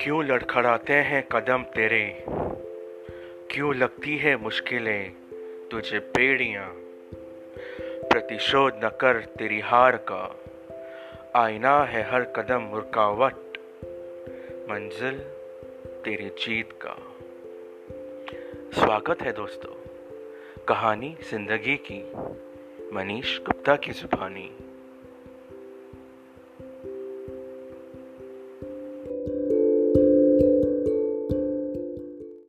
क्यों लड़खड़ाते हैं कदम तेरे? क्यों लगती है मुश्किलें तुझे बेड़ियाँ? प्रतिशोध न कर तेरी हार का। आईना है हर कदम रुकावट। मंजिल तेरी जीत का। स्वागत है दोस्तों, कहानी ज़िंदगी की, मनीष गुप्ता की जुबानी।